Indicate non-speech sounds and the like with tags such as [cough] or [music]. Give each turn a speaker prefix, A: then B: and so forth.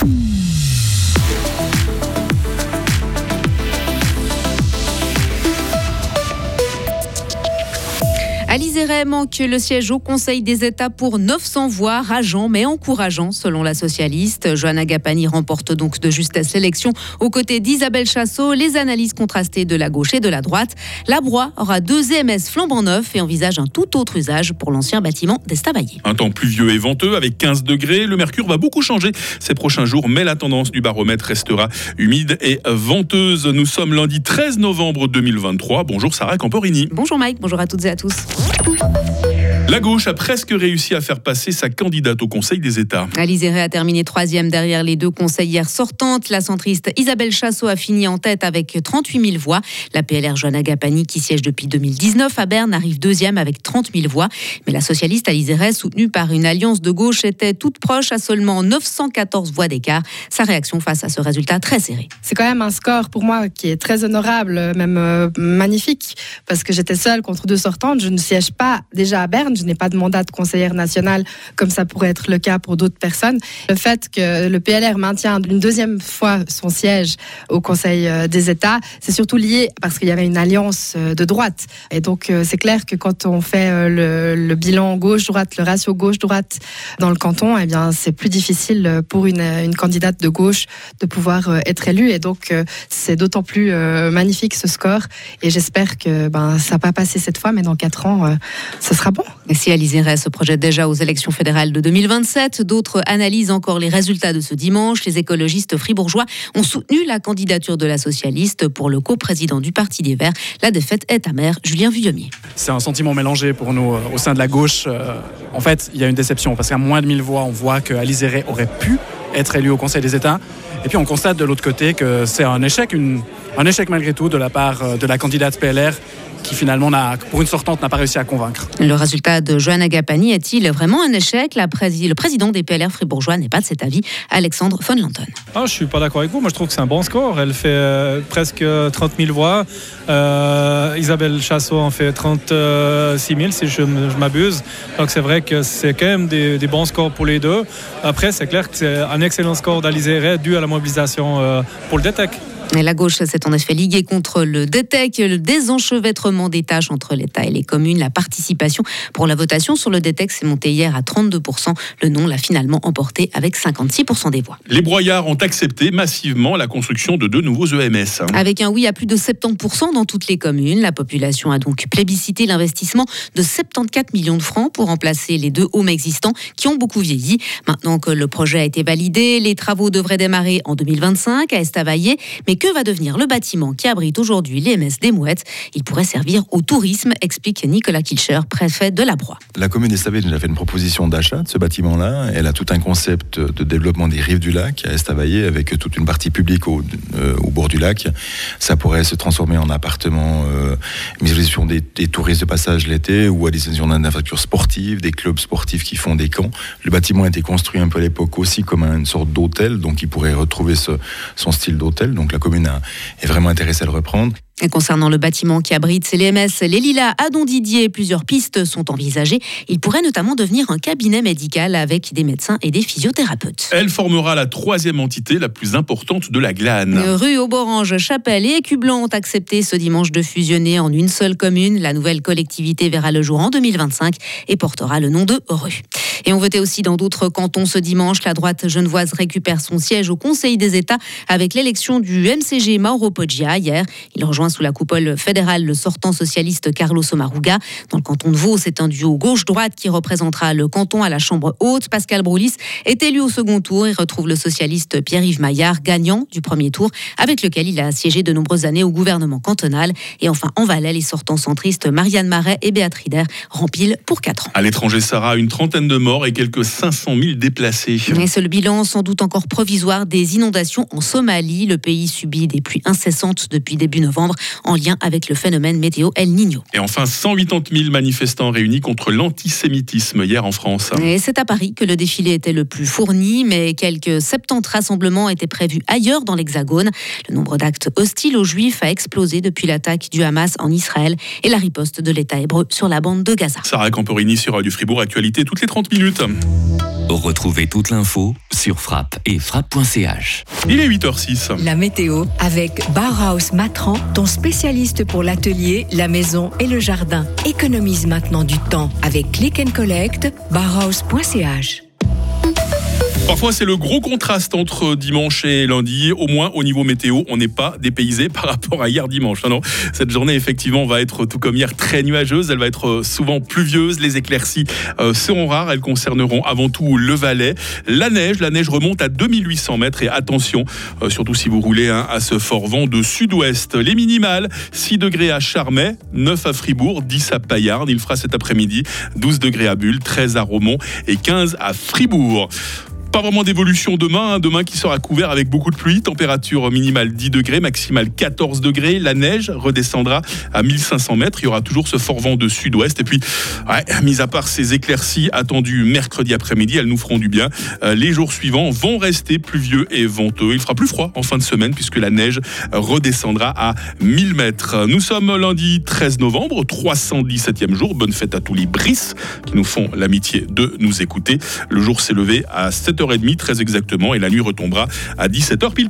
A: Mm-hmm. À manque le siège au Conseil des États pour 900 voix, rageant mais encourageant selon la socialiste. Johanna Gapani remporte donc de justesse l'élection aux côtés d'Isabelle Chassot. Les analyses contrastées de la gauche et de la droite. La Broye aura deux EMS flambant neufs et envisage un tout autre usage pour l'ancien bâtiment d'Estavayer.
B: Un temps pluvieux et venteux avec 15 degrés. Le mercure va beaucoup changer ces prochains jours, mais la tendance du baromètre restera humide et venteuse. Nous sommes lundi 13 novembre 2023. Bonjour Sarah Camporini.
A: Bonjour Mike, bonjour à toutes et à tous. うん。
B: La gauche a presque réussi à faire passer sa candidate au Conseil des États.
A: Alice a terminé troisième derrière les deux conseillères sortantes. La centriste Isabelle Chassot a fini en tête avec 38 000 voix. La PLR Joanna Gapani, qui siège depuis 2019 à Berne, arrive deuxième avec 30 000 voix. Mais la socialiste Alice soutenue par une alliance de gauche, était toute proche à seulement 914 voix d'écart. Sa réaction face à ce résultat très serré.
C: C'est quand même un score pour moi qui est très honorable, même euh, magnifique, parce que j'étais seule contre deux sortantes. Je ne siège pas déjà à Berne je n'ai pas de mandat de conseillère nationale comme ça pourrait être le cas pour d'autres personnes. Le fait que le PLR maintient une deuxième fois son siège au Conseil euh, des États, c'est surtout lié parce qu'il y avait une alliance euh, de droite. Et donc euh, c'est clair que quand on fait le, bilan gauche-droite, le ratio gauche-droite dans le canton, eh bien c'est plus difficile pour une, candidate de gauche de pouvoir être élue. Et donc c'est d'autant plus magnifique ce score. Et j'espère que ben, ça va pas passer cette fois, mais dans quatre ans, ce sera bon.
A: Si Alizé se projette déjà aux élections fédérales de 2027, d'autres analysent encore les résultats de ce dimanche. Les écologistes fribourgeois ont soutenu la candidature de la socialiste pour le coprésident du Parti des Verts. La défaite est amère. Julien Vuillemier.
D: C'est un sentiment mélangé pour nous euh, au sein de la gauche. Euh, en fait, il y a une déception parce qu'à moins de 1000 voix, on voit que Alizé aurait pu être élu au Conseil des États. Et puis on constate de l'autre côté que c'est un échec, un échec malgré tout de la part euh, de la candidate PLR qui finalement, pour une sortante, n'a pas réussi à convaincre.
A: Le résultat de Johanna Gapani est-il vraiment un échec? La Le président des PLR fribourgeois n'est pas de cet avis, Alexandre von Lanton.
E: Ah, je suis pas d'accord avec vous. Moi, je trouve que c'est un bon score. Elle fait euh, presque 30 000 voix. Euh, Isabelle Chassot en fait 36 000, si je, m'abuse. Donc, c'est vrai que c'est quand même des, bons scores pour les deux. Après, c'est clair que c'est un excellent score d'Alizé dû à la mobilisation euh, pour le DETEC
A: la gauche s'est en effet liguée contre le DETEC, le désenchevêtrement des tâches entre l'État et les communes. La participation pour la votation sur le DETEC s'est montée hier à 32%. Le non l'a finalement emporté avec 56% des voix.
B: Les broyards ont accepté massivement la construction de deux nouveaux EMS.
A: Avec un oui à plus de 70% dans toutes les communes, la population a donc plébiscité l'investissement de 74 millions de francs pour remplacer les deux homes existants qui ont beaucoup vieilli. Maintenant que le projet a été validé, les travaux devraient démarrer en 2025 à Estavayer, mais que va devenir le bâtiment qui abrite aujourd'hui l'EMS des Mouettes Il pourrait servir au tourisme, explique Nicolas Kilcher, préfet de la Broye.
F: La commune d'Estavayer nous a fait une proposition d'achat de ce bâtiment-là. Elle a tout un concept de développement des rives du lac à Estavayer avec toute une partie publique au, euh, bord du lac. Ça pourrait se transformer en appartement, euh, à des, des, touristes de passage l'été ou à disposition d'infrastructures sportives, des clubs sportifs qui font des camps. Le bâtiment a été construit un peu à l'époque aussi comme une sorte d'hôtel, donc il pourrait retrouver son style d'hôtel. Est vraiment intéressée à le reprendre.
A: Et concernant le bâtiment qui abrite l'EMS Les Lilas à Don Didier, plusieurs pistes sont envisagées. Il pourrait notamment devenir un cabinet médical avec des médecins et des physiothérapeutes.
B: Elle formera la troisième entité la plus importante de la Glane.
A: Rue Auborange, Chapelle et Écublanc ont accepté ce dimanche de fusionner en une seule commune. La nouvelle collectivité verra le jour en 2025 et portera le nom de Rue. Et on votait aussi dans d'autres cantons ce dimanche. La droite genevoise récupère son siège au Conseil des États avec l'élection du MCG Mauro Poggia hier. Il rejoint sous la coupole fédérale le sortant socialiste Carlos Omaruga. Dans le canton de Vaud, c'est un duo gauche-droite qui représentera le canton à la Chambre haute. Pascal Broulis est élu au second tour et retrouve le socialiste Pierre-Yves Maillard, gagnant du premier tour, avec lequel il a siégé de nombreuses années au gouvernement cantonal. Et enfin, en Valais, les sortants centristes Marianne Marais et Béatrice rempilent pour 4 ans.
B: À l'étranger, Sarah, une trentaine de morts et quelques 500 000 déplacés.
A: Mais c'est le bilan sans doute encore provisoire des inondations en Somalie. Le pays subit des pluies incessantes depuis début novembre. En lien avec le phénomène météo El Niño.
B: Et enfin, 180 000 manifestants réunis contre l'antisémitisme hier en France.
A: Et c'est à Paris que le défilé était le plus fourni, mais quelques 70 rassemblements étaient prévus ailleurs dans l'Hexagone. Le nombre d'actes hostiles aux Juifs a explosé depuis l'attaque du Hamas en Israël et la riposte de l'État hébreu sur la bande de Gaza.
B: Sarah Camporini sur du Fribourg, actualité toutes les 30 minutes.
G: Retrouvez toute l'info sur frappe et frappe.ch.
B: Il est 8h06.
H: La météo avec Bauhaus Matran, ton spécialiste pour l'atelier, la maison et le jardin. Économise maintenant du temps avec Click and Collect, bauhaus.ch.
B: Parfois, c'est le gros contraste entre dimanche et lundi. Au moins, au niveau météo, on n'est pas dépaysé [laughs] par rapport à hier dimanche. Non, non? Cette journée, effectivement, va être tout comme hier très nuageuse. Elle va être souvent pluvieuse. Les éclaircies euh, seront rares. Elles concerneront avant tout le Valais. La neige, la neige remonte à 2800 mètres. Et attention, euh, surtout si vous roulez hein, à ce fort vent de sud-ouest. Les minimales, 6 degrés à Charmey, 9 à Fribourg, 10 à Paillarde. Il fera cet après-midi 12 degrés à Bulle, 13 à Romont et 15 à Fribourg. Pas vraiment d'évolution demain, hein. demain qui sera couvert avec beaucoup de pluie, température minimale 10 degrés, maximale 14 degrés, la neige redescendra à 1500 mètres, il y aura toujours ce fort vent de sud-ouest, et puis, ouais, mis à part ces éclaircies attendues mercredi après-midi, elles nous feront du bien. Euh, les jours suivants vont rester pluvieux et venteux, il fera plus froid en fin de semaine puisque la neige redescendra à 1000 mètres. Nous sommes lundi 13 novembre, 317e jour, bonne fête à tous les brisses qui nous font l'amitié de nous écouter. Le jour s'est levé à 7 7h30 très exactement et la nuit retombera à 17h pile